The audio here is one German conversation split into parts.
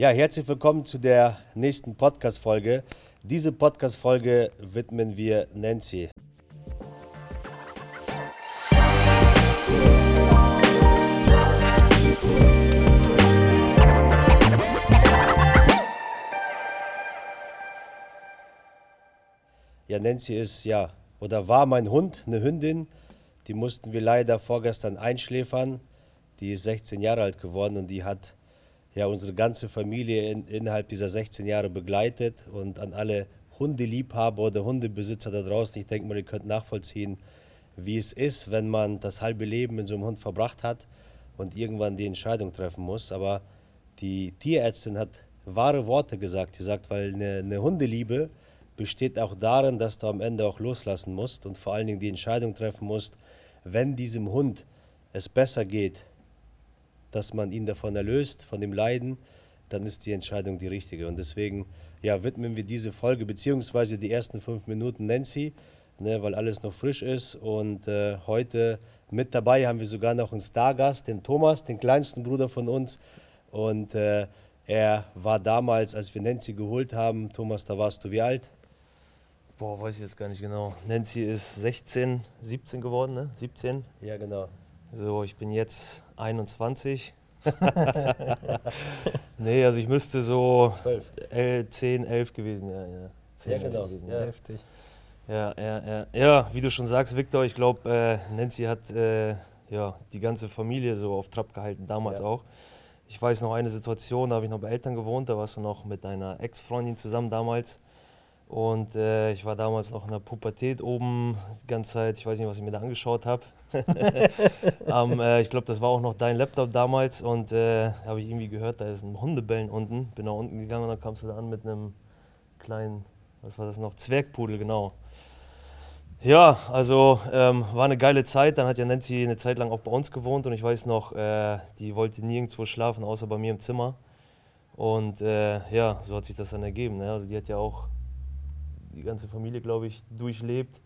Ja, herzlich willkommen zu der nächsten Podcast-Folge. Diese Podcast-Folge widmen wir Nancy. Ja, Nancy ist ja oder war mein Hund, eine Hündin. Die mussten wir leider vorgestern einschläfern. Die ist 16 Jahre alt geworden und die hat ja unsere ganze Familie in, innerhalb dieser 16 Jahre begleitet und an alle Hundeliebhaber oder Hundebesitzer da draußen. Ich denke mal, ihr könnt nachvollziehen, wie es ist, wenn man das halbe Leben mit so einem Hund verbracht hat und irgendwann die Entscheidung treffen muss. Aber die Tierärztin hat wahre Worte gesagt. Sie sagt, weil eine, eine Hundeliebe besteht auch darin, dass du am Ende auch loslassen musst und vor allen Dingen die Entscheidung treffen musst, wenn diesem Hund es besser geht, dass man ihn davon erlöst, von dem Leiden, dann ist die Entscheidung die richtige. Und deswegen ja, widmen wir diese Folge, beziehungsweise die ersten fünf Minuten Nancy, ne, weil alles noch frisch ist. Und äh, heute mit dabei haben wir sogar noch einen Stargast, den Thomas, den kleinsten Bruder von uns. Und äh, er war damals, als wir Nancy geholt haben, Thomas, da warst du wie alt? Boah, weiß ich jetzt gar nicht genau. Nancy ist 16, 17 geworden, ne? 17. Ja, genau. So, ich bin jetzt 21. nee, also ich müsste so 12. 10, 11 gewesen, ja. Ja, 10, ja genau. Gewesen, ja. Heftig. Ja, ja, ja. Ja, wie du schon sagst, Victor, ich glaube, äh, Nancy hat äh, ja, die ganze Familie so auf Trab gehalten, damals ja. auch. Ich weiß noch eine Situation, da habe ich noch bei Eltern gewohnt, da warst du noch mit deiner Ex-Freundin zusammen damals. Und äh, ich war damals noch in der Pubertät oben die ganze Zeit. Ich weiß nicht, was ich mir da angeschaut habe. um, äh, ich glaube, das war auch noch dein Laptop damals. Und äh, habe ich irgendwie gehört, da ist ein Hundebellen unten. Bin nach unten gegangen und dann kamst du da an mit einem kleinen, was war das noch? Zwergpudel, genau. Ja, also ähm, war eine geile Zeit. Dann hat ja Nancy eine Zeit lang auch bei uns gewohnt. Und ich weiß noch, äh, die wollte nirgendwo schlafen, außer bei mir im Zimmer. Und äh, ja, so hat sich das dann ergeben. Ne? Also die hat ja auch die ganze Familie, glaube ich, durchlebt.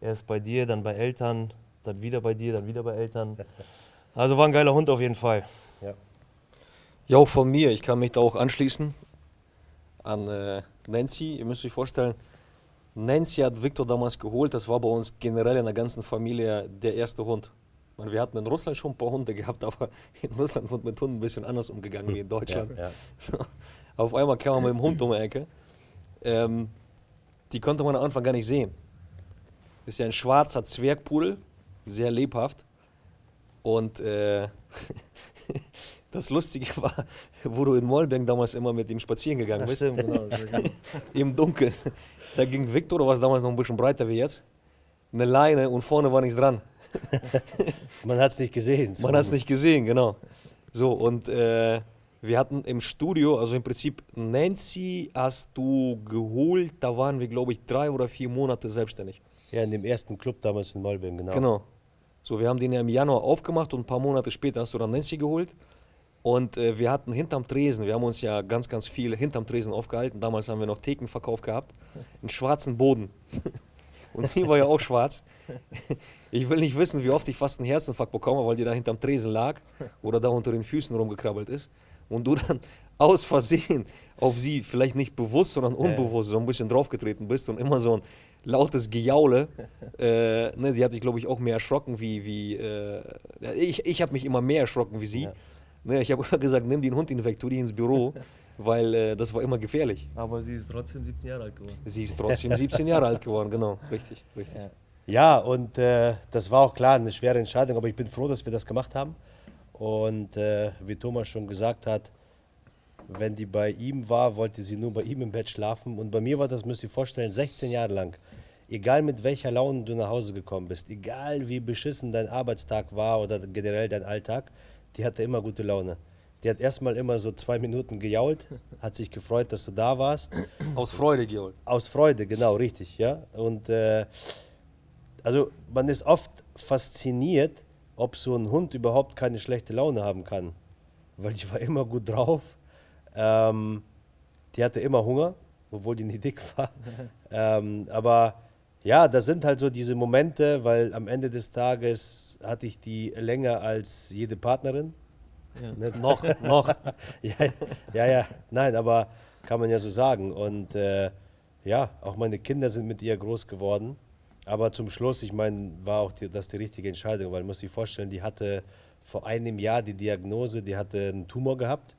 Erst bei dir, dann bei Eltern, dann wieder bei dir, dann wieder bei Eltern. Also war ein geiler Hund auf jeden Fall. Ja, ja auch von mir. Ich kann mich da auch anschließen an äh, Nancy. Ihr müsst euch vorstellen, Nancy hat Victor damals geholt. Das war bei uns generell in der ganzen Familie der erste Hund. Meine, wir hatten in Russland schon ein paar Hunde gehabt, aber in Russland wird mit Hunden ein bisschen anders umgegangen wie in Deutschland. Ja, ja. So, auf einmal kam man mit dem Hund um die Ecke. Ähm, die konnte man am Anfang gar nicht sehen. Ist ja ein schwarzer Zwergpudel, sehr lebhaft. Und äh, das Lustige war, wo du in Mollberg damals immer mit ihm spazieren gegangen bist. Stimmt, genau. Im Dunkeln. Da ging Victor, du warst damals noch ein bisschen breiter wie jetzt, eine Leine und vorne war nichts dran. Man hat es nicht gesehen. Man hat es nicht gesehen, genau. So, und äh, wir hatten im Studio, also im Prinzip Nancy hast du geholt, da waren wir, glaube ich, drei oder vier Monate selbstständig. Ja, in dem ersten Club damals in Malbim, genau. Genau. So, wir haben den ja im Januar aufgemacht und ein paar Monate später hast du dann Nancy geholt. Und äh, wir hatten hinterm Tresen, wir haben uns ja ganz, ganz viel hinterm Tresen aufgehalten. Damals haben wir noch Thekenverkauf gehabt, einen schwarzen Boden. und sie war ja auch schwarz. Ich will nicht wissen, wie oft ich fast einen Herzinfarkt bekomme, weil die da hinterm Tresen lag oder da unter den Füßen rumgekrabbelt ist und du dann aus Versehen auf sie vielleicht nicht bewusst, sondern unbewusst so ein bisschen draufgetreten bist und immer so ein lautes Gejaule. Äh, ne, die hat sich, glaube ich, auch mehr erschrocken wie, wie äh, ich, ich habe mich immer mehr erschrocken wie sie. Ja. Ne, ich habe immer gesagt, nimm den Hund weg, tu die ins Büro, weil äh, das war immer gefährlich. Aber sie ist trotzdem 17 Jahre alt geworden. Sie ist trotzdem 17 Jahre alt geworden, genau, richtig, richtig. Ja, ja und äh, das war auch klar eine schwere Entscheidung, aber ich bin froh, dass wir das gemacht haben. Und äh, wie Thomas schon gesagt hat, wenn die bei ihm war, wollte sie nur bei ihm im Bett schlafen. Und bei mir war das, müsst ihr vorstellen, 16 Jahre lang. Egal mit welcher Laune du nach Hause gekommen bist, egal wie beschissen dein Arbeitstag war oder generell dein Alltag, die hatte immer gute Laune. Die hat erstmal immer so zwei Minuten gejault, hat sich gefreut, dass du da warst. Aus Freude gejault. Aus Freude, genau, richtig, ja. Und äh, also man ist oft fasziniert, ob so ein Hund überhaupt keine schlechte Laune haben kann. Weil die war immer gut drauf. Ähm, die hatte immer Hunger, obwohl die nicht dick war. ähm, aber ja, das sind halt so diese Momente, weil am Ende des Tages hatte ich die länger als jede Partnerin. Nicht? Noch, noch. ja, ja, ja, nein, aber kann man ja so sagen. Und äh, ja, auch meine Kinder sind mit ihr groß geworden. Aber zum Schluss, ich meine, war auch die, das die richtige Entscheidung, weil man muss sich vorstellen, die hatte vor einem Jahr die Diagnose, die hatte einen Tumor gehabt.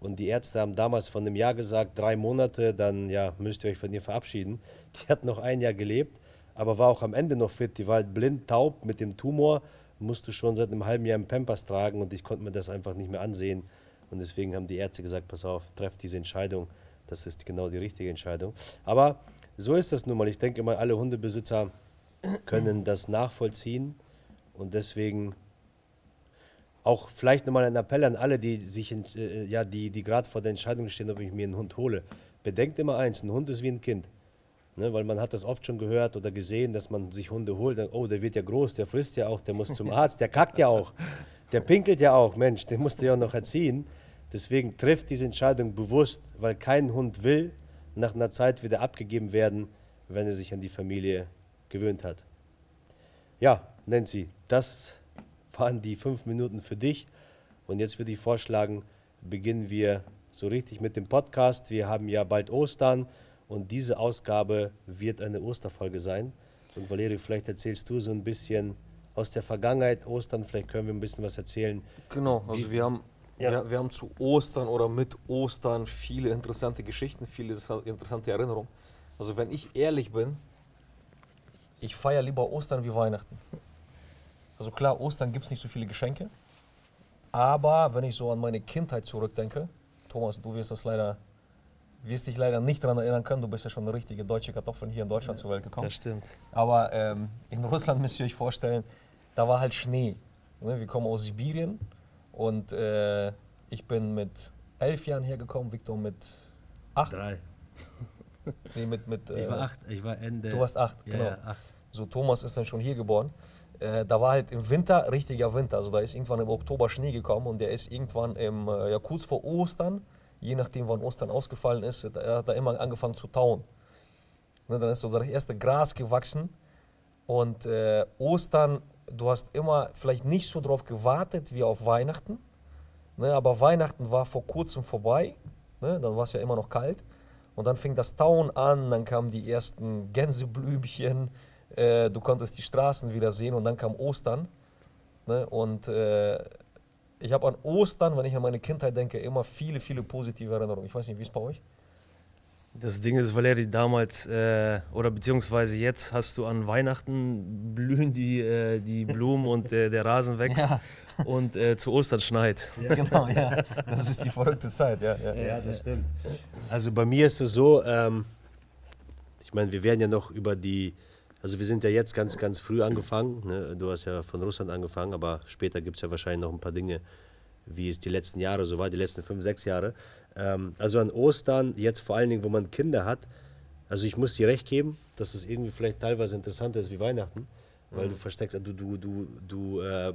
Und die Ärzte haben damals von einem Jahr gesagt, drei Monate, dann ja, müsst ihr euch von ihr verabschieden. Die hat noch ein Jahr gelebt, aber war auch am Ende noch fit. Die war halt blind, taub mit dem Tumor, musste schon seit einem halben Jahr im Pampers tragen und ich konnte mir das einfach nicht mehr ansehen. Und deswegen haben die Ärzte gesagt, pass auf, trefft diese Entscheidung. Das ist genau die richtige Entscheidung. Aber so ist das nun mal. Ich denke mal, alle Hundebesitzer können das nachvollziehen und deswegen auch vielleicht nochmal ein Appell an alle, die sich, äh, ja, die, die gerade vor der Entscheidung stehen, ob ich mir einen Hund hole. Bedenkt immer eins: Ein Hund ist wie ein Kind. Ne, weil man hat das oft schon gehört oder gesehen, dass man sich Hunde holt. Oh, der wird ja groß, der frisst ja auch, der muss zum Arzt, der kackt ja auch, der pinkelt ja auch. Mensch, den musst du ja auch noch erziehen. Deswegen trifft diese Entscheidung bewusst, weil kein Hund will nach einer Zeit wieder abgegeben werden, wenn er sich an die Familie gewöhnt hat. Ja, Nancy, das waren die fünf Minuten für dich. Und jetzt würde ich vorschlagen, beginnen wir so richtig mit dem Podcast. Wir haben ja bald Ostern und diese Ausgabe wird eine Osterfolge sein. Und Valerio, vielleicht erzählst du so ein bisschen aus der Vergangenheit Ostern, vielleicht können wir ein bisschen was erzählen. Genau, also wir haben, Ja. wir, wir haben zu Ostern oder mit Ostern viele interessante Geschichten, viele interessante Erinnerungen. Also wenn ich ehrlich bin, ich feiere lieber Ostern wie Weihnachten. Also klar, Ostern gibt es nicht so viele Geschenke, aber wenn ich so an meine Kindheit zurückdenke, Thomas, du wirst das leider, wirst dich leider nicht daran erinnern können, du bist ja schon eine richtige deutsche Kartoffel hier in Deutschland zur Welt gekommen. Das stimmt. Aber ähm, in Russland müsst ihr euch vorstellen, da war halt Schnee. Ne? Wir kommen aus Sibirien und äh, ich bin mit elf Jahren hergekommen, Viktor mit acht. Drei. Nee, mit, mit, Ich äh, war acht, ich war Ende. Du warst acht, ja, genau. Ja, acht. So, Thomas ist dann schon hier geboren. Äh, da war halt im Winter richtiger Winter. Also da ist irgendwann im Oktober Schnee gekommen und der ist irgendwann im, äh, ja, kurz vor Ostern, je nachdem wann Ostern ausgefallen ist, da hat er immer angefangen zu tauen. Ne, dann ist so das erste Gras gewachsen und äh, Ostern, du hast immer vielleicht nicht so drauf gewartet wie auf Weihnachten. Ne, aber Weihnachten war vor kurzem vorbei, ne, dann war es ja immer noch kalt. Und dann fing das Tauen an, dann kamen die ersten Gänseblümchen, äh, du konntest die Straßen wieder sehen und dann kam Ostern. Ne, und äh, ich habe an Ostern, wenn ich an meine Kindheit denke, immer viele, viele positive Erinnerungen. Ich weiß nicht, wie es bei euch? Das Ding ist, Valeri, damals äh, oder beziehungsweise jetzt hast du an Weihnachten blühen die, äh, die Blumen und äh, der Rasen wächst Ja. und äh, zu Ostern schneit. Genau, ja. Das ist die verrückte Zeit, ja. ja. Ja, das stimmt. Also bei mir ist es so, ähm, ich meine, wir werden ja noch über die, also wir sind ja jetzt ganz, ganz früh angefangen. Ne? Du hast ja von Russland angefangen, aber später gibt es ja wahrscheinlich noch ein paar Dinge, wie es die letzten Jahre so war, die letzten fünf, sechs Jahre. Ähm, also an Ostern, jetzt vor allen Dingen, wo man Kinder hat, also ich muss dir recht geben, dass es irgendwie vielleicht teilweise interessanter ist wie Weihnachten, weil du versteckst, du, du, du, du äh,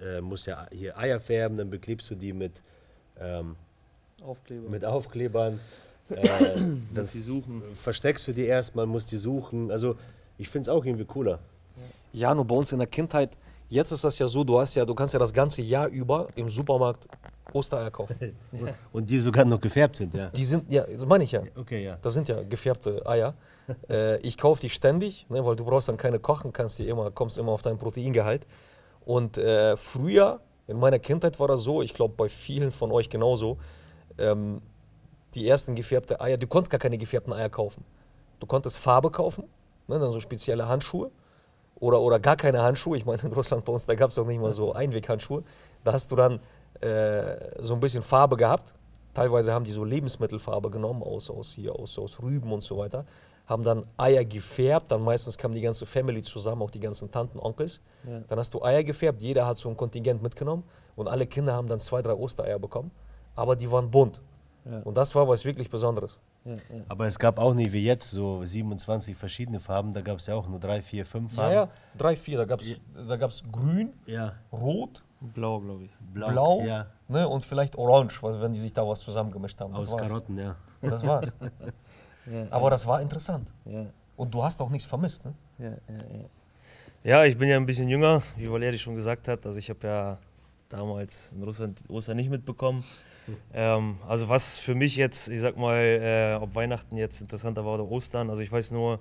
äh, musst ja hier Eier färben, dann beklebst du die mit, ähm, Aufkleber. mit Aufklebern. Äh, Dass sie suchen. versteckst du die erstmal, musst die suchen. Also ich finde es auch irgendwie cooler. Ja, nur bei uns in der Kindheit, jetzt ist das ja so, du hast ja, du kannst ja das ganze Jahr über im Supermarkt Ostereier kaufen. Und die sogar noch gefärbt sind, ja. Die sind, ja, das meine ich ja. Okay, ja. Das sind ja gefärbte Eier. äh, ich kaufe die ständig, ne, weil du brauchst dann keine kochen, kannst die immer, kommst immer auf dein Proteingehalt. Und äh, früher, in meiner Kindheit war das so, ich glaube bei vielen von euch genauso, ähm, die ersten gefärbte Eier, du konntest gar keine gefärbten Eier kaufen. Du konntest Farbe kaufen, ne, dann so spezielle Handschuhe oder, oder gar keine Handschuhe. Ich meine, in Russland bei uns, da gab es doch nicht mal so Einweghandschuhe. Da hast du dann äh, so ein bisschen Farbe gehabt. Teilweise haben die so Lebensmittelfarbe genommen, aus, aus, hier, aus, aus Rüben und so weiter. Haben dann Eier gefärbt, dann meistens kam die ganze Family zusammen, auch die ganzen Tanten, Onkels. Ja. Dann hast du Eier gefärbt, jeder hat so ein Kontingent mitgenommen und alle Kinder haben dann zwei, drei Ostereier bekommen. Aber die waren bunt. Ja. Und das war was wirklich Besonderes. Ja, ja. Aber es gab auch nicht wie jetzt so 27 verschiedene Farben. Da gab es ja auch nur drei, vier, fünf Ja, Farben. ja, drei, vier. Da gab es da gab's grün, Ja. rot, Blau, glaube ich. Blau. blau Ja. ne, und vielleicht orange, weil- wenn die sich da was zusammengemischt haben. Aus das war's. Karotten, ja. Das war's. Ja, Aber das war interessant. ja, Und du hast auch nichts vermisst, ne? ja, ja, ja. ja, ich bin ja ein bisschen jünger, wie Valeri schon gesagt hat. Also ich habe ja damals in Russland Ostern nicht mitbekommen. Ähm, also was für mich jetzt, ich sag mal, äh, ob Weihnachten jetzt interessanter war oder Ostern, also ich weiß nur,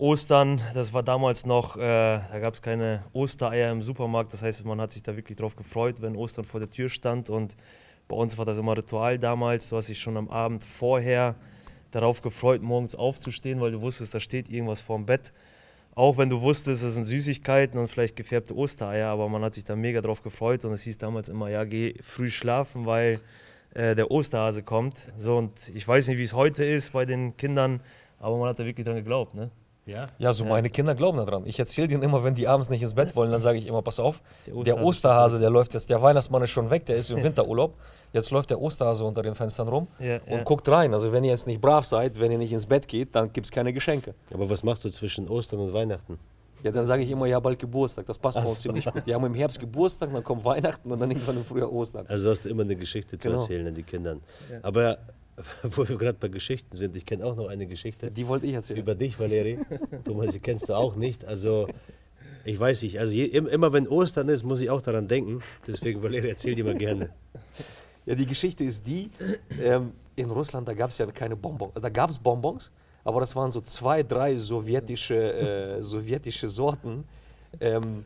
Ostern, das war damals noch, äh, da gab es keine Ostereier im Supermarkt, das heißt, man hat sich da wirklich drauf gefreut, wenn Ostern vor der Tür stand. Und bei uns war das immer Ritual damals, du hast dich schon am Abend vorher darauf gefreut, morgens aufzustehen, weil du wusstest, da steht irgendwas vorm Bett. Auch wenn du wusstest, es sind Süßigkeiten und vielleicht gefärbte Ostereier, aber man hat sich da mega drauf gefreut und es hieß damals immer, ja, geh früh schlafen, weil äh, der Osterhase kommt. So, und ich weiß nicht, wie es heute ist bei den Kindern, aber man hat da wirklich dran geglaubt, ne? Ja? Ja, so meine Kinder glauben daran. Ich erzähle denen immer, wenn die abends nicht ins Bett wollen, dann sage ich immer, pass auf, Der der Osterhase der läuft jetzt, der Weihnachtsmann ist schon weg, der ist im Winterurlaub. Jetzt läuft der Osterhase unter den Fenstern rum Ja, und ja. guckt rein. Also wenn ihr jetzt nicht brav seid, wenn ihr nicht ins Bett geht, dann gibt es keine Geschenke. Aber was machst du zwischen Ostern und Weihnachten? Ja, dann sage ich immer, ja, bald Geburtstag. Das passt bei uns so. ziemlich gut. Die haben im Herbst Geburtstag, dann kommt Weihnachten und dann irgendwann im Frühjahr Ostern. Also hast du immer eine Geschichte zu Genau. erzählen an die Kindern. Aber wo wir gerade bei Geschichten sind, ich kenne auch noch eine Geschichte Die wollte ich erzählen. über dich, Valeri. Thomas, die kennst du auch nicht. Also ich weiß nicht, also je, im- immer wenn Ostern ist, muss ich auch daran denken. Deswegen, Valeri, erzähl dir mal gerne. Ja, die Geschichte ist die, ähm, in Russland, da gab es ja keine Bonbons. Da gab es Bonbons, aber das waren so zwei, drei sowjetische, äh, sowjetische Sorten. Ähm,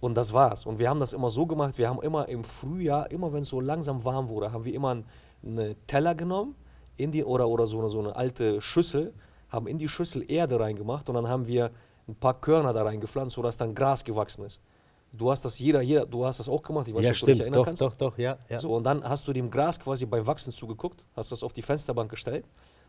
und das war's. Und wir haben das immer so gemacht, wir haben immer im Frühjahr, immer wenn es so langsam warm wurde, haben wir immer einen eine Teller genommen in die, oder, oder so, eine, so eine alte Schüssel, haben in die Schüssel Erde reingemacht und dann haben wir ein paar Körner da reingepflanzt, sodass dann Gras gewachsen ist. Du hast das jeder, jeder, du hast das auch gemacht, ich weiß Ja, nicht, ob du dich stimmt. erinnern Doch, kannst. doch, doch, ja. ja. So, und dann hast du dem Gras quasi beim Wachsen zugeguckt, hast das auf die Fensterbank gestellt.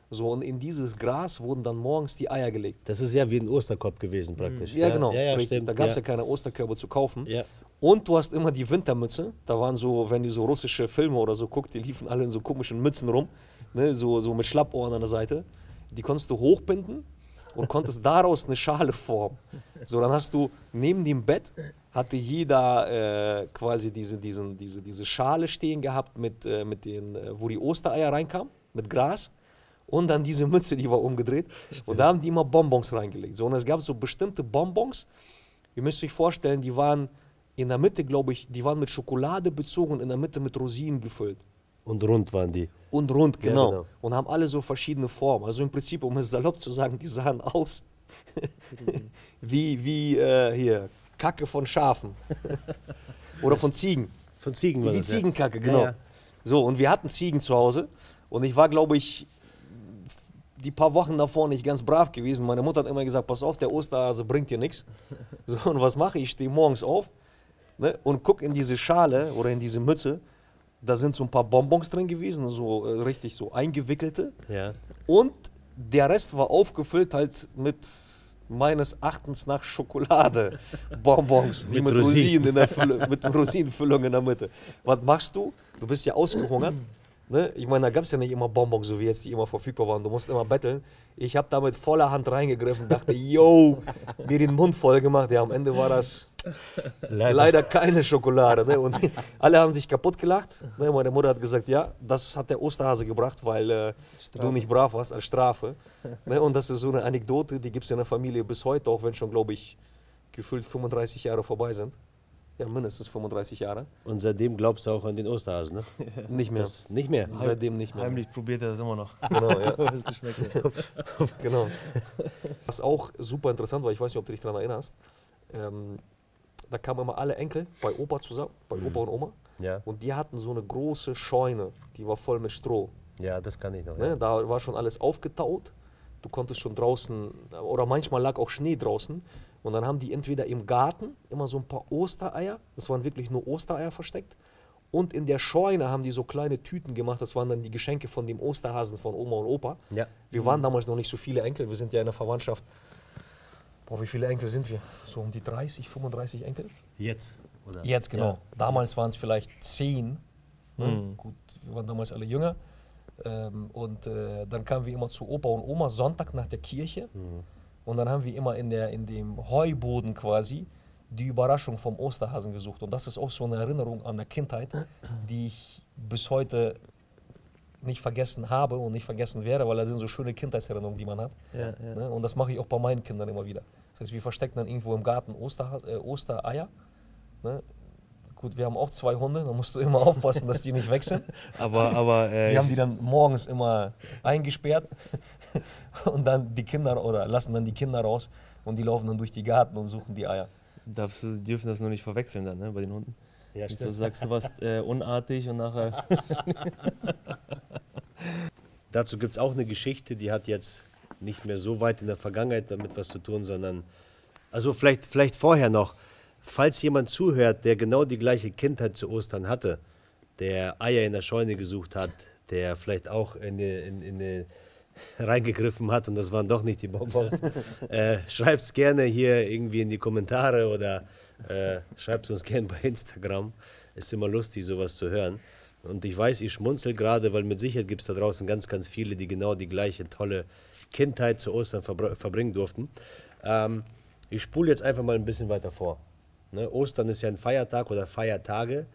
So, und in dieses Gras wurden dann morgens die Eier gelegt. Das ist ja wie ein Osterkorb gewesen praktisch. Ja, genau. Ja, ja, richtig. stimmt. Da gab es ja. ja. keine Osterkörbe zu kaufen. Ja. Und du hast immer die Wintermütze. Da waren so, wenn ihr so russische Filme oder so guckt, die liefen alle in so komischen Mützen rum, ne, so, so mit Schlappohren an der Seite. Die konntest du hochbinden und konntest daraus eine Schale formen. So, dann hast du neben dem Bett hatte jeder äh, quasi diese, diesen, diese, diese Schale stehen gehabt, mit, äh, mit den, äh, wo die Ostereier reinkamen, mit Gras. Und dann diese Mütze, die war umgedreht. Und da haben die immer Bonbons reingelegt. So, und es gab so bestimmte Bonbons, Ihr müsst euch vorstellen, die waren in der Mitte, glaube ich, die waren mit Schokolade bezogen und in der Mitte mit Rosinen gefüllt. Und rund waren die. Und rund, Ja, genau. genau. Und haben alle so verschiedene Formen. Also im Prinzip, um es salopp zu sagen, die sahen aus wie, wie äh, hier, Kacke von Schafen. Oder von Ziegen. Von Ziegen war Wie das. Ziegenkacke, Ja, genau. ja. So, und wir hatten Ziegen zu Hause. Und ich war, glaube ich, die paar Wochen davor nicht ganz brav gewesen. Meine Mutter hat immer gesagt, pass auf, der Osterhase bringt dir nichts. So, und was mache ich? Ich stehe morgens auf ne, und gucke in diese Schale oder in diese Mütze. Da sind so ein paar Bonbons drin gewesen, so äh, richtig so eingewickelte. Ja. Und der Rest war aufgefüllt halt mit meines Erachtens nach Schokolade, Bonbons, die Mit mit, Rosinen. Rosinen in der Fülle, mit Rosinenfüllung in der Mitte. Was machst du? Du bist ja ausgehungert. Ne? Ich meine, da gab es ja nicht immer Bonbons, so wie jetzt, die immer verfügbar waren. Du musst immer betteln. Ich habe da mit voller Hand reingegriffen, dachte, yo, mir den Mund voll gemacht. Ja, am Ende war das Leider. leider keine Schokolade. Ne? Und alle haben sich kaputt gelacht. Ne? Meine Mutter hat gesagt, ja, das hat der Osterhase gebracht, weil äh, du nicht brav warst als Strafe. Ne? Und das ist so eine Anekdote, die gibt es in der Familie bis heute, auch wenn schon, glaube ich, gefühlt 35 Jahre vorbei sind. Ja, mindestens 35 Jahre. Und seitdem glaubst du auch an den Osterhasen, ne? Nicht mehr. Das nicht mehr. Seitdem nicht mehr. Heimlich probiert er das immer noch. Genau, ja. so es geschmeckt. hat. genau. Was auch super interessant war, ich weiß nicht, ob du dich daran erinnerst, ähm, da kamen immer alle Enkel bei Opa zusammen, bei Opa und Oma. Ja. Und die hatten so eine große Scheune, die war voll mit Stroh. Ja, das kann ich noch. Ne? Ja. Da war schon alles aufgetaut. Du konntest schon draußen, oder manchmal lag auch Schnee draußen. Und dann haben die entweder im Garten immer so ein paar Ostereier, das waren wirklich nur Ostereier versteckt. Und in der Scheune haben die so kleine Tüten gemacht, das waren dann die Geschenke von dem Osterhasen von Oma und Opa. Ja. Wir waren damals noch nicht so viele Enkel, wir sind ja in der Verwandtschaft. Boah, wie viele Enkel sind wir? So um die 30, 35 Enkel? Jetzt. Oder? Jetzt genau. Ja. Damals waren es vielleicht zehn. Ne? Gut, wir waren damals alle jünger. Ähm, und äh, dann kamen wir immer zu Opa und Oma Sonntag nach der Kirche. Und dann haben wir immer in, der, in dem Heuboden quasi die Überraschung vom Osterhasen gesucht. Und das ist auch so eine Erinnerung an der Kindheit, die ich bis heute nicht vergessen habe und nicht vergessen werde, weil das sind so schöne Kindheitserinnerungen, die man hat. Ja, ja. Ne? Und das mache ich auch bei meinen Kindern immer wieder. Das heißt, wir verstecken dann irgendwo im Garten Oster, äh, Ostereier. Ne? Gut, wir haben auch zwei Hunde, da musst du immer aufpassen, dass die nicht weg sind. aber, aber äh, Wir haben die dann morgens immer eingesperrt und dann die Kinder oder lassen dann die Kinder raus und die laufen dann durch die Garten und suchen die Eier. darfst du, dürfen das nur nicht verwechseln dann, ne, bei den Hunden. Ja, dass du sagst, du warst äh, unartig und nachher. Dazu gibt es auch eine Geschichte, die hat jetzt nicht mehr so weit in der Vergangenheit damit was zu tun, sondern, also vielleicht, vielleicht vorher noch, falls jemand zuhört, der genau die gleiche Kindheit zu Ostern hatte, der Eier in der Scheune gesucht hat, der vielleicht auch in die, in, in die reingegriffen hat und das waren doch nicht die Bonbons, äh, es gerne hier irgendwie in die Kommentare oder äh, schreibt uns gerne bei Instagram. Ist immer lustig, sowas zu hören. Und ich weiß, ich schmunzel gerade, weil mit Sicherheit gibt es da draußen ganz, ganz viele, die genau die gleiche tolle Kindheit zu Ostern verbr- verbringen durften. Ähm, ich spule jetzt einfach mal ein bisschen weiter vor. Ne? Ostern ist ja ein Feiertag oder Feiertage.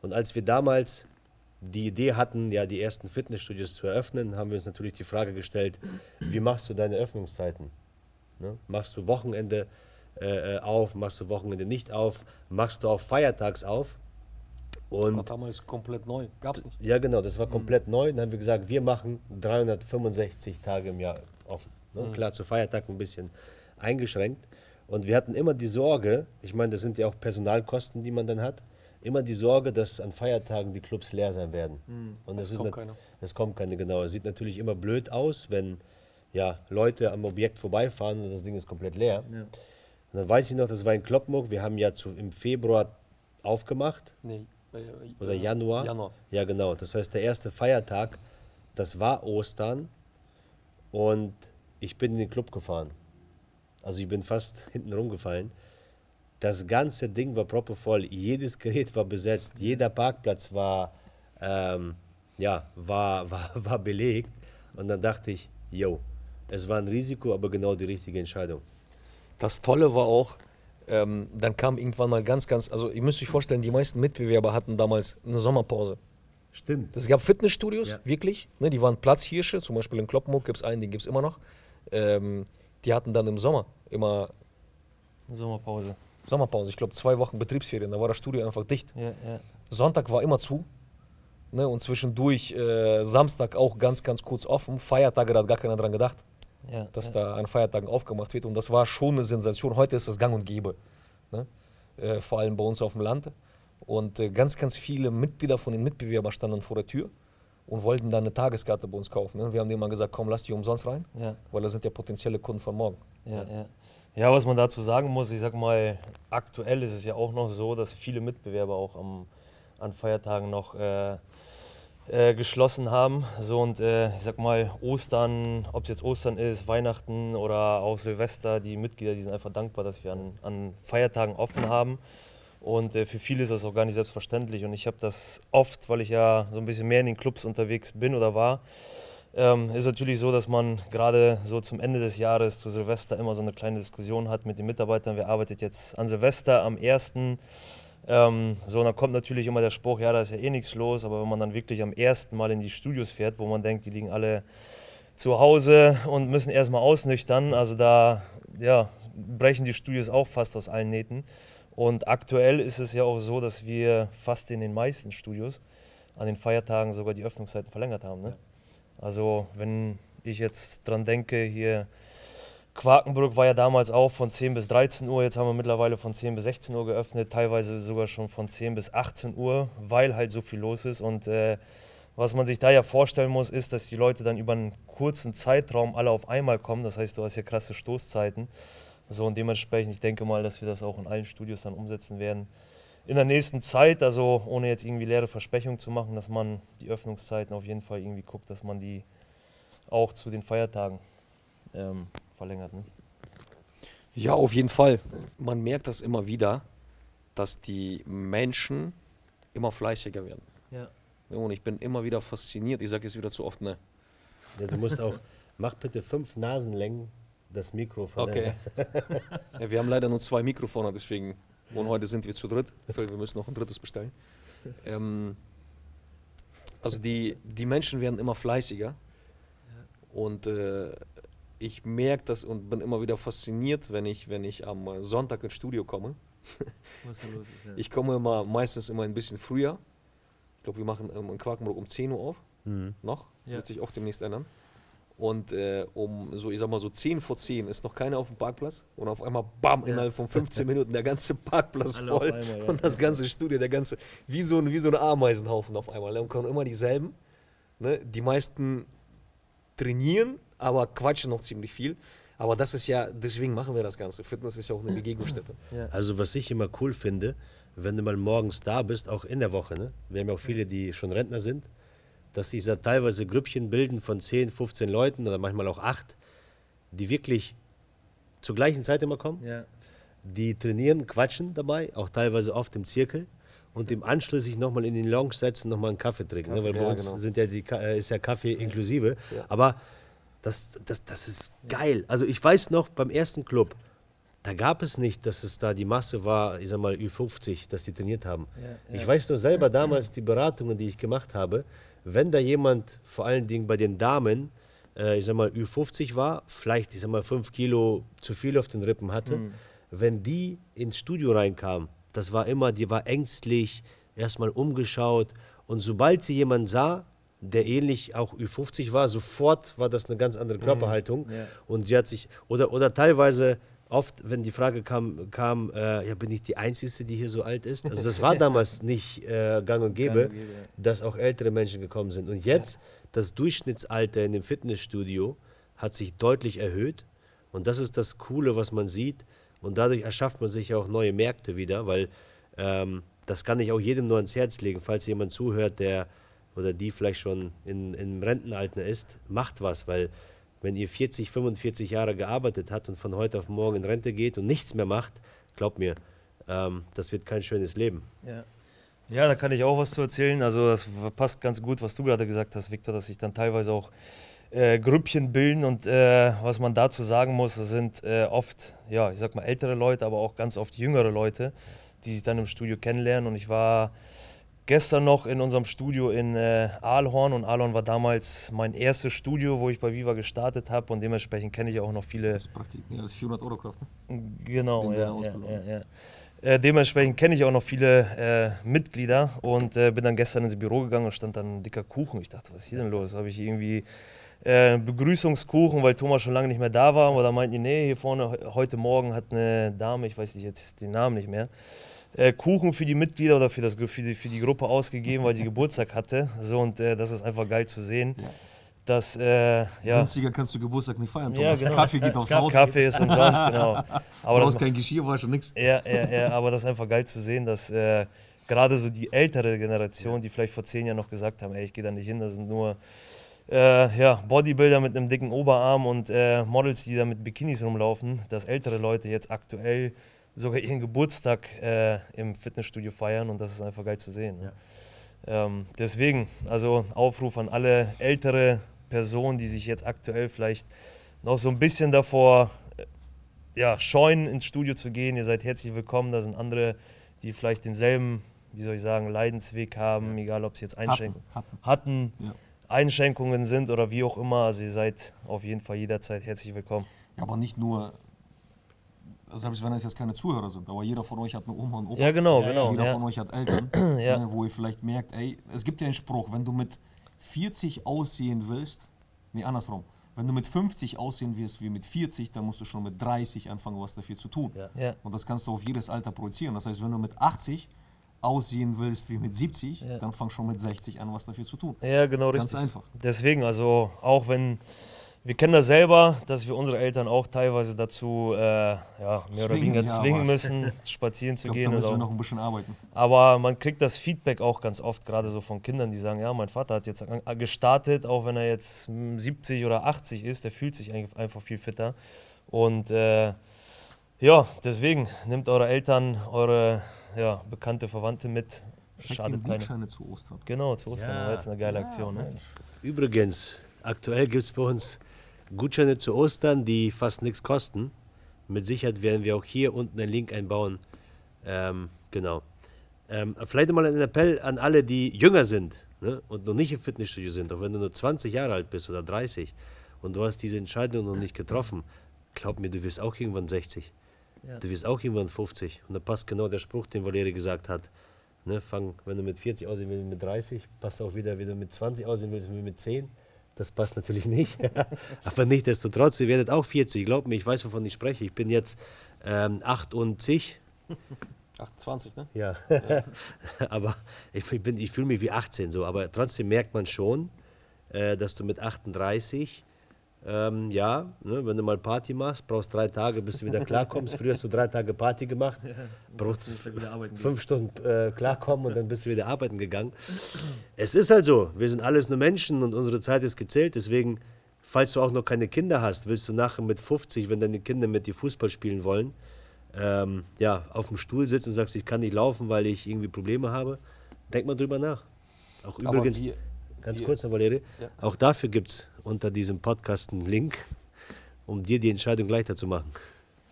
Und als wir damals die Idee hatten, ja, die ersten Fitnessstudios zu eröffnen, haben wir uns natürlich die Frage gestellt, wie machst du deine Öffnungszeiten? Ne? Machst du Wochenende äh, äh, auf, machst du Wochenende nicht auf, machst du auch feiertags auf? War Und damals komplett neu, gab's nicht. ja, genau, das war komplett neu. Dann haben wir gesagt, wir machen 365 Tage im Jahr offen. Ne? Klar, zu Feiertagen ein bisschen eingeschränkt. Und wir hatten immer die Sorge, ich meine, das sind ja auch Personalkosten, die man dann hat, immer die Sorge, dass an Feiertagen die Clubs leer sein werden. Und es kommt keiner. Es kommt keine, genau. Es sieht natürlich immer blöd aus, wenn ja, Leute am Objekt vorbeifahren und das Ding ist komplett leer. Und dann weiß ich noch, das war in Kloppenburg. Wir haben ja zu, im Februar aufgemacht. Nee. Äh, Oder äh, Januar? Januar. Ja, genau. Das heißt, der erste Feiertag, das war Ostern. Und ich bin in den Club gefahren. Also ich bin fast hinten rumgefallen. Das ganze Ding war proppevoll. Jedes Gerät war besetzt. Jeder Parkplatz war, ähm, ja, war, war, war belegt. Und dann dachte ich, yo, es war ein Risiko, aber genau die richtige Entscheidung. Das Tolle war auch, ähm, dann kam irgendwann mal ganz, ganz, also ihr müsst euch vorstellen, die meisten Mitbewerber hatten damals eine Sommerpause. Stimmt. Es gab Fitnessstudios, Ja. wirklich, ne, die waren Platzhirsche, zum Beispiel in Kloppenburg gibt es einen, den gibt es immer noch. Ähm, die hatten dann im Sommer immer Sommerpause. Sommerpause, ich glaube zwei Wochen Betriebsferien, da war das Studio einfach dicht. Ja, ja. Sonntag war immer zu. Ne, und zwischendurch äh, Samstag auch ganz, ganz kurz offen. Feiertage, da hat gar keiner dran gedacht, ja, dass ja. da an Feiertagen aufgemacht wird. Und das war schon eine Sensation. Heute ist das gang und gäbe. Ne? Äh, vor allem bei uns auf dem Land. Und äh, ganz, ganz viele Mitglieder von den Mitbewerbern standen vor der Tür und wollten dann eine Tageskarte bei uns kaufen. Ne? Wir haben denen mal gesagt, komm, lass die umsonst rein, Ja. weil das sind ja potenzielle Kunden von morgen. Ja, ja. ja, was man dazu sagen muss, ich sag mal, aktuell ist es ja auch noch so, dass viele Mitbewerber auch am, an Feiertagen noch äh, äh, geschlossen haben. So und äh, ich sag mal, Ostern, ob es jetzt Ostern ist, Weihnachten oder auch Silvester, die Mitglieder, die sind einfach dankbar, dass wir an, an Feiertagen offen haben. Und äh, für viele ist das auch gar nicht selbstverständlich. Und ich habe das oft, weil ich ja so ein bisschen mehr in den Clubs unterwegs bin oder war, ähm, ist natürlich so, dass man gerade so zum Ende des Jahres zu Silvester immer so eine kleine Diskussion hat mit den Mitarbeitern. Wer arbeitet jetzt an Silvester am 1. Ähm, so, und dann kommt natürlich immer der Spruch, ja, da ist ja eh nichts los, aber wenn man dann wirklich am ersten Mal in die Studios fährt, wo man denkt, die liegen alle zu Hause und müssen erstmal ausnüchtern, also da ja, brechen die Studios auch fast aus allen Nähten. Und aktuell ist es ja auch so, dass wir fast in den meisten Studios an den Feiertagen sogar die Öffnungszeiten verlängert haben. Ne? Also wenn ich jetzt dran denke, hier Quakenbrück war ja damals auch von 10 bis 13 Uhr, jetzt haben wir mittlerweile von 10 bis 16 Uhr geöffnet, teilweise sogar schon von 10 bis 18 Uhr, weil halt so viel los ist. Und äh, was man sich da ja vorstellen muss, ist, dass die Leute dann über einen kurzen Zeitraum alle auf einmal kommen. Das heißt, du hast ja krasse Stoßzeiten. So und dementsprechend, ich denke mal, dass wir das auch in allen Studios dann umsetzen werden. In der nächsten Zeit, also ohne jetzt irgendwie leere Versprechungen zu machen, dass man die Öffnungszeiten auf jeden Fall irgendwie guckt, dass man die auch zu den Feiertagen ähm, verlängert. Ne? Ja, auf jeden Fall. Man merkt das immer wieder, dass die Menschen immer fleißiger werden. Ja. Und ich bin immer wieder fasziniert. Ich sage jetzt wieder zu oft, ne? Ja, du musst auch, mach bitte fünf Nasenlängen das Mikro von Okay. Ja, wir haben leider nur zwei Mikrofone, deswegen. Und heute sind wir zu dritt. Wir müssen noch ein drittes bestellen. Ähm, also die, die Menschen werden immer fleißiger. Und äh, ich merke das und bin immer wieder fasziniert, wenn ich, wenn ich am äh, Sonntag ins Studio komme. Was da los ist, ja. Ich komme immer meistens immer ein bisschen früher. Ich glaube, wir machen ähm, in Quakenburg um 10 Uhr auf. Noch. Ja. Wird sich auch demnächst ändern. Und äh, um so, ich sag mal so 10 vor 10 ist noch keiner auf dem Parkplatz. Und auf einmal, bam, innerhalb von 15 Minuten der ganze Parkplatz Alle voll. einmal, ja. und das ganze Studio, der ganze, wie so, ein, wie so ein Ameisenhaufen auf einmal. Und kommen immer dieselben. Ne? Die meisten trainieren, aber quatschen noch ziemlich viel. Aber das ist ja, deswegen machen wir das Ganze. Fitness ist ja auch eine Begegnungsstätte. Also was ich immer cool finde, wenn du mal morgens da bist, auch in der Woche, ne? wir haben ja auch viele, die schon Rentner sind, dass sich da teilweise Grüppchen bilden von 10, 15 Leuten oder manchmal auch 8, die wirklich zur gleichen Zeit immer kommen. Ja. Die trainieren, quatschen dabei, auch teilweise oft im Zirkel und im Anschluss sich nochmal in den Lounge setzen, nochmal einen Kaffee trinken. ne? Weil bei ja, uns genau. sind ja die, äh, ist ja Kaffee inklusive. Ja. Aber das, das, das ist geil. Also ich weiß noch, beim ersten Club, da gab es nicht, dass es da die Masse war, ich sag mal Ü50, dass die trainiert haben. Ja, Ich ja. weiß nur selber damals, die Beratungen, die ich gemacht habe, wenn da jemand, vor allen Dingen bei den Damen, äh, ich sag mal Ü50 war, vielleicht, ich sag mal, 5 Kilo zu viel auf den Rippen hatte, Mhm. wenn die ins Studio reinkam, das war immer, die war ängstlich, erstmal umgeschaut und sobald sie jemanden sah, der ähnlich auch Ü50 war, sofort war das eine ganz andere Körperhaltung Mhm. Ja. und sie hat sich, oder, oder teilweise oft, wenn die Frage kam, kam äh, ja, bin ich die Einzige, die hier so alt ist? Also das war damals nicht äh, gang und gäbe, und gäbe, ja. dass auch ältere Menschen gekommen sind. Und jetzt, das Durchschnittsalter in dem Fitnessstudio hat sich deutlich erhöht und das ist das Coole, was man sieht und dadurch erschafft man sich auch neue Märkte wieder, weil ähm, das kann ich auch jedem nur ans Herz legen, falls jemand zuhört, der oder die vielleicht schon in, im Rentenalter ist, macht was, weil wenn ihr 40, 45 Jahre gearbeitet habt und von heute auf morgen in Rente geht und nichts mehr macht, glaubt mir, ähm, das wird kein schönes Leben. Ja. ja, da kann ich auch was zu erzählen. Also das passt ganz gut, was du gerade gesagt hast, Viktor, dass sich dann teilweise auch äh, Grüppchen bilden und äh, was man dazu sagen muss, das sind äh, oft, ja, ich sag mal ältere Leute, aber auch ganz oft jüngere Leute, die sich dann im Studio kennenlernen und ich war gestern noch in unserem Studio in äh, Aalhorn und Aalhorn war damals mein erstes Studio, wo ich bei Viva gestartet habe und dementsprechend kenne ich auch noch viele Das ist Praktik, ja, das ist 400 Euro Kraft. Ne? Genau, ja, ja, ja. Äh, dementsprechend kenne ich auch noch viele äh, Mitglieder und äh, bin dann gestern ins Büro gegangen und stand dann ein dicker Kuchen. Ich dachte, was ist hier denn los? Habe ich irgendwie äh, Begrüßungskuchen, weil Thomas schon lange nicht mehr da war. Aber da meinten die, nee, hier vorne he- heute Morgen hat eine Dame, ich weiß nicht jetzt den Namen nicht mehr, äh, Kuchen für die Mitglieder oder für, das, für, die, für die Gruppe ausgegeben, weil sie Geburtstag hatte. So und äh, das ist einfach geil zu sehen. Ja. Dass, äh, ja, Günstiger kannst du Geburtstag nicht feiern, Ja, Thomas. genau. Kaffee geht aufs Ka- Haus. Kaffee ist umsonst, genau. Aber das, brauchst kein Geschirr, war schon nix. ja, ja, ja, aber das ist einfach geil zu sehen, dass äh, gerade so die ältere Generation, die vielleicht vor zehn Jahren noch gesagt haben, ey, ich gehe da nicht hin, das sind nur äh, ja, Bodybuilder mit einem dicken Oberarm und äh, Models, die da mit Bikinis rumlaufen, dass ältere Leute jetzt aktuell sogar ihren Geburtstag äh, im Fitnessstudio feiern und das ist einfach geil zu sehen. Ne? Ähm, deswegen, also Aufruf an alle ältere Personen, die sich jetzt aktuell vielleicht noch so ein bisschen davor äh, ja, scheuen, ins Studio zu gehen. Ihr seid herzlich willkommen. Da sind andere, die vielleicht denselben, wie soll ich sagen, Leidensweg haben, egal ob es jetzt Einschränkungen hatten. hatten, Ja. Einschränkungen sind oder wie auch immer. Also ihr seid auf jeden Fall jederzeit herzlich willkommen. Ja, aber nicht nur, also selbst wenn es jetzt keine Zuhörer sind, aber jeder von euch hat eine Oma und Opa. Ja, genau, genau. Jeder Ja. von euch hat Eltern, Ja. ne, wo ihr vielleicht merkt, ey, es gibt ja einen Spruch, wenn du mit 40 aussehen willst, nee, andersrum, wenn du mit 50 aussehen wirst wie mit 40, dann musst du schon mit 30 anfangen, was dafür zu tun. Ja. Ja. Und das kannst du auf jedes Alter projizieren. Das heißt, wenn du mit 80 aussehen willst wie mit 70, Ja. dann fang schon mit 60 an, was dafür zu tun. ja, genau Ganz richtig. einfach. Deswegen, also auch wenn wir kennen das selber, dass wir unsere Eltern auch teilweise dazu äh, ja, mehr oder Zwingen, weniger ja, zwingen aber- müssen, spazieren Ich zu glaube, gehen. da müssen oder wir noch ein bisschen arbeiten. Aber man kriegt das Feedback auch ganz oft, gerade so von Kindern, die sagen, ja, mein Vater hat jetzt gestartet, auch wenn er jetzt mm, 70 oder 80 ist, der fühlt sich einfach viel fitter. Und äh, ja, deswegen nehmt eure Eltern, eure ja, bekannte Verwandte mit. Schickt Schadet keine. Gutscheine zu Ostern. Genau, zu Ostern, Ja. war jetzt eine geile Aktion. Ne? Übrigens, aktuell gibt es bei uns Gutscheine zu Ostern, die fast nichts kosten. Mit Sicherheit werden wir auch hier unten einen Link einbauen. Ähm, genau. Ähm, vielleicht mal ein Appell an alle, die jünger sind ne, und noch nicht im Fitnessstudio sind, auch wenn du nur 20 Jahre alt bist oder 30 und du hast diese Entscheidung noch nicht getroffen. Glaub mir, du wirst auch irgendwann 60. Ja. Du wirst auch irgendwann 50. Und da passt genau der Spruch, den Valeri gesagt hat. Ne, fang, wenn du mit 40 aussehen willst, mit 30, passt auch wieder, wenn du mit 20 aussehen willst, mit 10. Das passt natürlich nicht. Aber nichtsdestotrotz, ihr werdet auch 40. Glaub mir, ich weiß, wovon ich spreche. Ich bin jetzt ähm, 28. 28, ne? Ja. aber ich, ich, ich fühle mich wie 18 so. Aber trotzdem merkt man schon, äh, dass du mit 38 ähm, ja, ne, wenn du mal Party machst, brauchst drei Tage, bis du wieder klarkommst. Früher hast du drei Tage Party gemacht, brauchst fünf Stunden äh, klarkommen und dann bist du wieder arbeiten gegangen. Es ist halt so, wir sind alles nur Menschen und unsere Zeit ist gezählt. Deswegen, falls du auch noch keine Kinder hast, willst du nachher mit 50, wenn deine Kinder mit dir Fußball spielen wollen, ähm, ja, auf dem Stuhl sitzen und sagst, ich kann nicht laufen, weil ich irgendwie Probleme habe, denk mal drüber nach. Auch übrigens. Wie, Ganz kurz noch, Valerie. Ja. Auch dafür gibt es unter diesem Podcast einen Link, um dir die Entscheidung leichter zu machen.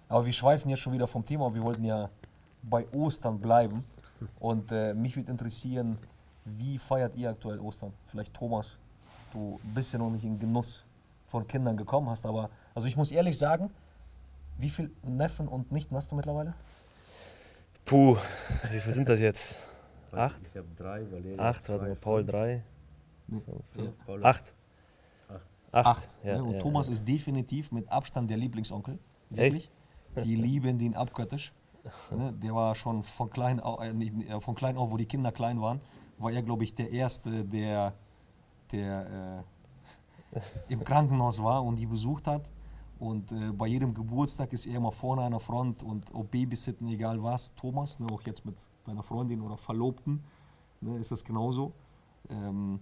Aber wir schweifen jetzt schon wieder vom Thema. Wir wollten ja bei Ostern bleiben. Und äh, mich würde interessieren, wie feiert ihr aktuell Ostern? Vielleicht Thomas, du bist ja noch nicht in Genuss von Kindern gekommen hast, aber also ich muss ehrlich sagen, wie viele Neffen und Nichten hast du mittlerweile? Puh, wie viele sind das jetzt? Acht? Ich habe drei, Valeria Acht, warte mal, Paul drei. Nee, ja. Acht. Acht. Acht. Ja, und ja, Thomas ist definitiv mit Abstand der Lieblingsonkel. Wirklich. Echt? Die lieben den abgöttisch. Ne, der war schon von klein, äh, äh, von klein auf, wo die Kinder klein waren, war er, glaube ich, der Erste, der, der äh, im Krankenhaus war und die besucht hat. Und äh, bei jedem Geburtstag ist er immer vorne an der Front und ob Babysitten, egal was, Thomas, ne, auch jetzt mit deiner Freundin oder Verlobten, ne, ist das genauso. Ähm,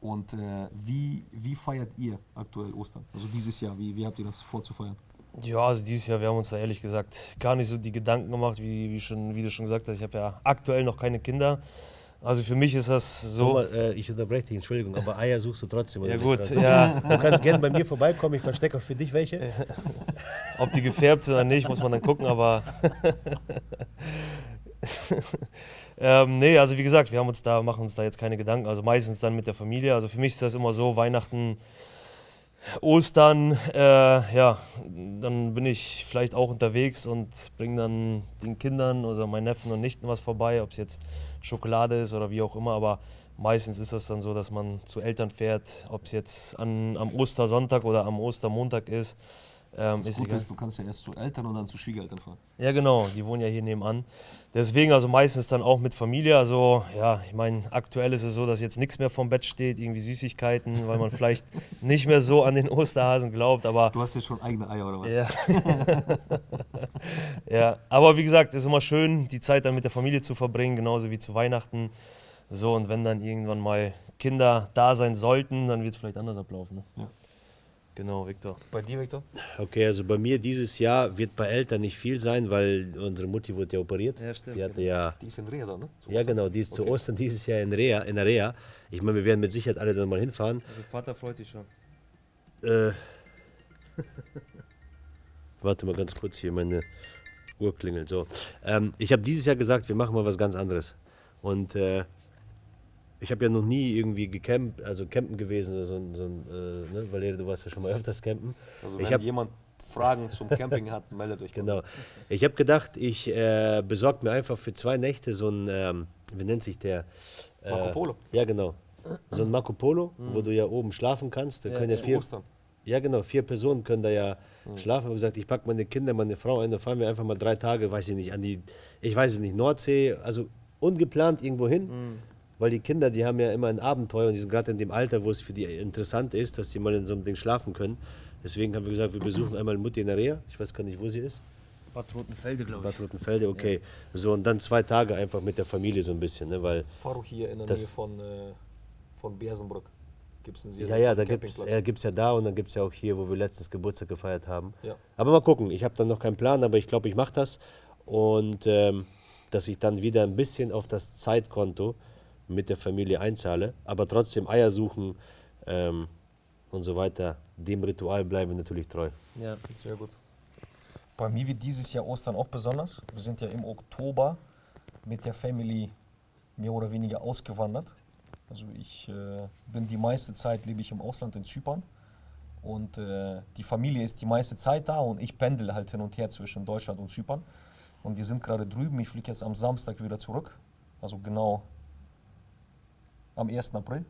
und äh, wie, wie feiert ihr aktuell Ostern? Also dieses Jahr, wie, wie habt ihr das vorzufeiern? Ja, also dieses Jahr, wir haben uns da ehrlich gesagt gar nicht so die Gedanken gemacht, wie, wie, schon, wie du schon gesagt hast. Ich habe ja aktuell noch keine Kinder. Also für mich ist das so. Mal, äh, ich unterbreche dich, Entschuldigung, aber Eier suchst du trotzdem. Ja gut, ja. Du kannst gerne bei mir vorbeikommen, ich verstecke auch für dich welche. Ob die gefärbt sind oder nicht, muss man dann gucken, aber Ähm, nee, also wie gesagt, wir haben uns da, machen uns da jetzt keine Gedanken. Also meistens dann mit der Familie. Also für mich ist das immer so, Weihnachten, Ostern, äh, ja, dann bin ich vielleicht auch unterwegs und bringe dann den Kindern oder meinen Neffen und Nichten was vorbei, ob es jetzt Schokolade ist oder wie auch immer. Aber meistens ist das dann so, dass man zu Eltern fährt, ob es jetzt an, am Ostersonntag oder am Ostermontag ist. Ähm, das ist Gute ist, du kannst ja erst zu Eltern und dann zu Schwiegereltern fahren. Ja, genau, die wohnen ja hier nebenan. Deswegen also meistens dann auch mit Familie. Also, ja, ich meine, aktuell ist es so, dass jetzt nichts mehr vom Bett steht, irgendwie Süßigkeiten, weil man vielleicht nicht mehr so an den Osterhasen glaubt. Aber du hast jetzt schon eigene Eier, oder was? Ja. ja, aber wie gesagt, es ist immer schön, die Zeit dann mit der Familie zu verbringen, genauso wie zu Weihnachten. So, und wenn dann irgendwann mal Kinder da sein sollten, dann wird es vielleicht anders ablaufen. Ne? Ja. Genau, Viktor. Bei dir, Viktor? Okay, also bei mir dieses Jahr wird bei Eltern nicht viel sein, weil unsere Mutti wurde ja operiert. Ja, stimmt. Die, hatte ja, die ist in Rea da, ne? Zu ja, genau, die ist okay. zu Ostern dieses Jahr in Rea. In Rea. Ich meine, wir werden mit Sicherheit alle dann mal hinfahren. Also Vater freut sich schon. Äh, warte mal ganz kurz hier, meine Uhr klingelt. So. Ähm, ich habe dieses Jahr gesagt, wir machen mal was ganz anderes. Und äh, ich habe ja noch nie irgendwie gecampt, also campen gewesen oder so, so ein, äh, ne? Valerie, du warst ja schon mal öfters campen. Also wenn ich hab, jemand Fragen zum Camping hat, meldet euch. Genau. Ich habe gedacht, ich äh, besorge mir einfach für zwei Nächte so ein, ähm, wie nennt sich der? Äh, Marco Polo. Ja, genau. So ein Marco Polo, mhm. wo du ja oben schlafen kannst. Da ja, können ja vier, Ostern. Ja, genau, vier Personen können da ja mhm. schlafen. Ich habe gesagt, ich packe meine Kinder, meine Frau ein, dann fahren wir einfach mal drei Tage, weiß ich nicht, an die, ich weiß es nicht, Nordsee, also ungeplant irgendwo hin. Mhm weil die Kinder, die haben ja immer ein Abenteuer und die sind gerade in dem Alter, wo es für die interessant ist, dass sie mal in so einem Ding schlafen können. Deswegen haben wir gesagt, wir besuchen einmal Mutti in der Reha. Ich weiß gar nicht, wo sie ist. Bad Rotenfelde, glaube ich. Bad Rotenfelde, okay. Ja. So, und dann zwei Tage einfach mit der Familie so ein bisschen, ne, weil... Faro hier in der Nähe von, äh, von Bersenbrück. Gibt's einen ja, ja, da gibt es ja, ja da und dann gibt es ja auch hier, wo wir letztens Geburtstag gefeiert haben. Ja. Aber mal gucken, ich habe dann noch keinen Plan, aber ich glaube, ich mache das. Und ähm, dass ich dann wieder ein bisschen auf das Zeitkonto mit der Familie einzahle, aber trotzdem Eier suchen ähm, und so weiter, dem Ritual bleiben wir natürlich treu. Ja, sehr gut. Bei mir wird dieses Jahr Ostern auch besonders. Wir sind ja im Oktober mit der Family mehr oder weniger ausgewandert. Also ich äh, bin die meiste Zeit lebe ich im Ausland in Zypern. Und äh, die Familie ist die meiste Zeit da und ich pendel halt hin und her zwischen Deutschland und Zypern. Und wir sind gerade drüben. Ich fliege jetzt am Samstag wieder zurück. Also genau am 1. April.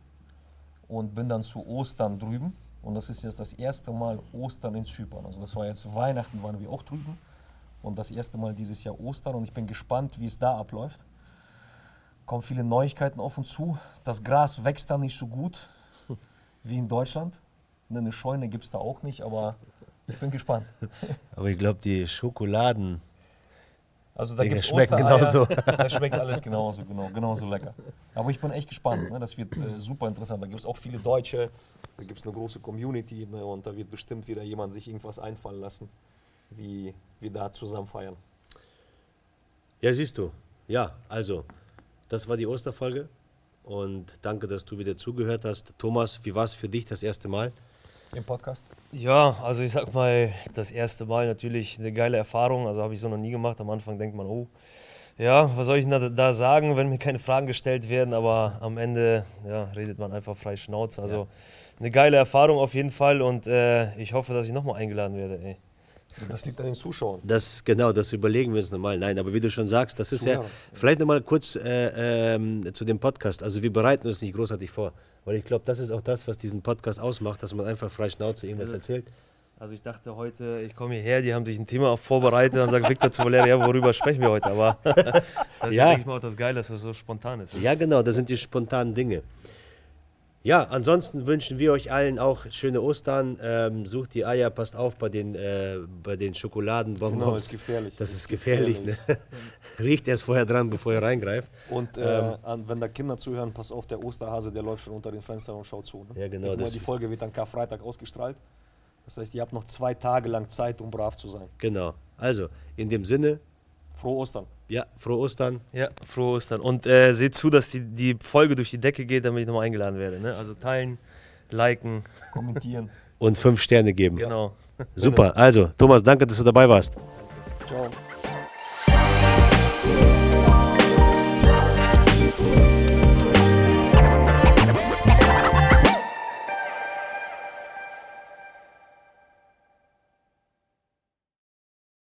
Und bin dann zu Ostern drüben. Und das ist jetzt das erste Mal Ostern in Zypern. Also das war jetzt Weihnachten, waren wir auch drüben. Und das erste Mal dieses Jahr Ostern. Und ich bin gespannt, wie es da abläuft. Kommen viele Neuigkeiten auf uns zu. Das Gras wächst da nicht so gut wie in Deutschland. Eine Scheune gibt es da auch nicht, aber ich bin gespannt. Aber ich glaube, die Schokoladen, Also da schmecken Ostereier. genauso. Da schmeckt alles genauso, genau, genauso lecker. Aber ich bin echt gespannt. Ne? Das wird äh, super interessant. Da gibt es auch viele Deutsche, da gibt es eine große Community ne? und da wird bestimmt wieder jemand sich irgendwas einfallen lassen, wie wir da zusammen feiern. Ja, siehst du. Ja, also, das war die Osterfolge. Und danke, dass du wieder zugehört hast. Thomas, wie war es für dich das erste Mal? Im Podcast? Ja, also ich sag mal, das erste Mal natürlich eine geile Erfahrung. Also habe ich so noch nie gemacht. Am Anfang denkt man, oh, ja, was soll ich denn da, da sagen, wenn mir keine Fragen gestellt werden? Aber am Ende ja, redet man einfach frei Schnauze. Also eine geile Erfahrung auf jeden Fall und äh, ich hoffe, dass ich nochmal eingeladen werde. Ey. Das liegt an den Zuschauern. Das, genau, das überlegen wir uns nochmal. Nein, aber wie du schon sagst, das ist ja, Zuhörer. vielleicht nochmal kurz äh, ähm, zu dem Podcast. Also wir bereiten uns nicht großartig vor, weil ich glaube, das ist auch das, was diesen Podcast ausmacht, dass man einfach frei Schnauze irgendwas Das ist- erzählt. Also ich dachte heute, ich komme hierher, die haben sich ein Thema auch vorbereitet und sagen, Victor zu Valeria, ja, worüber sprechen wir heute? Aber das ist Ja. denke ich mal auch das Geile, dass das so spontan ist. Ja, genau, das sind die spontanen Dinge. Ja, ansonsten wünschen wir euch allen auch schöne Ostern. Ähm, sucht die Eier, passt auf bei den, äh, bei den Schokoladenbonbons. Genau, ist gefährlich. Das ist gefährlich. Ne? Riecht erst vorher dran, bevor ihr reingreift. Und äh, an, wenn da Kinder zuhören, pass auf, der Osterhase, der läuft schon unter den Fenstern und schaut zu. Ne? Ja, genau, guck mal, das- die Folge wird dann Karfreitag ausgestrahlt. Das heißt, ihr habt noch zwei Tage lang Zeit, um brav zu sein. Genau. Also, in dem Sinne, Frohe Ostern. ja, frohe Ostern. Ja, frohe Ostern. Und äh, seht zu, dass die, die Folge durch die Decke geht, damit ich nochmal eingeladen werde. Ne? Also teilen, liken, Kommentieren. Und fünf Sterne geben. genau. Super. Also, Thomas, danke, dass du dabei warst. Ciao.